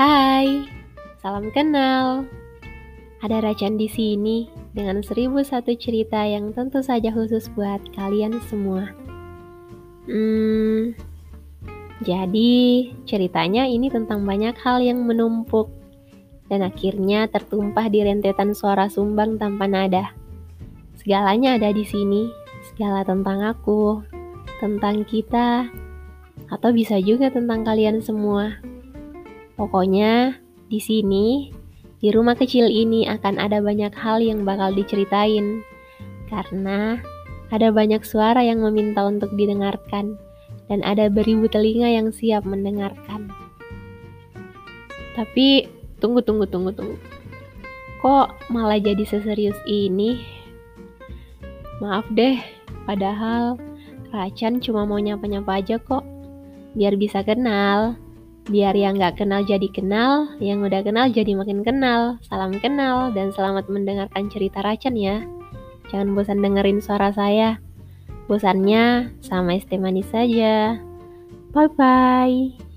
Hai, salam kenal. Ada Racan di sini dengan seribu satu cerita yang tentu saja khusus buat kalian semua. Hmm, jadi ceritanya ini tentang banyak hal yang menumpuk dan akhirnya tertumpah di rentetan suara sumbang tanpa nada. Segalanya ada di sini, segala tentang aku, tentang kita, atau bisa juga tentang kalian semua. Pokoknya di sini, di rumah kecil ini akan ada banyak hal yang bakal diceritain. Karena ada banyak suara yang meminta untuk didengarkan dan ada beribu telinga yang siap mendengarkan. Tapi tunggu tunggu tunggu tunggu. Kok malah jadi seserius ini? Maaf deh, padahal Racan cuma mau nyapa-nyapa aja kok. Biar bisa kenal. Biar yang gak kenal jadi kenal, yang udah kenal jadi makin kenal. Salam kenal dan selamat mendengarkan cerita Racan ya. Jangan bosan dengerin suara saya. Bosannya sama manis saja. Bye bye.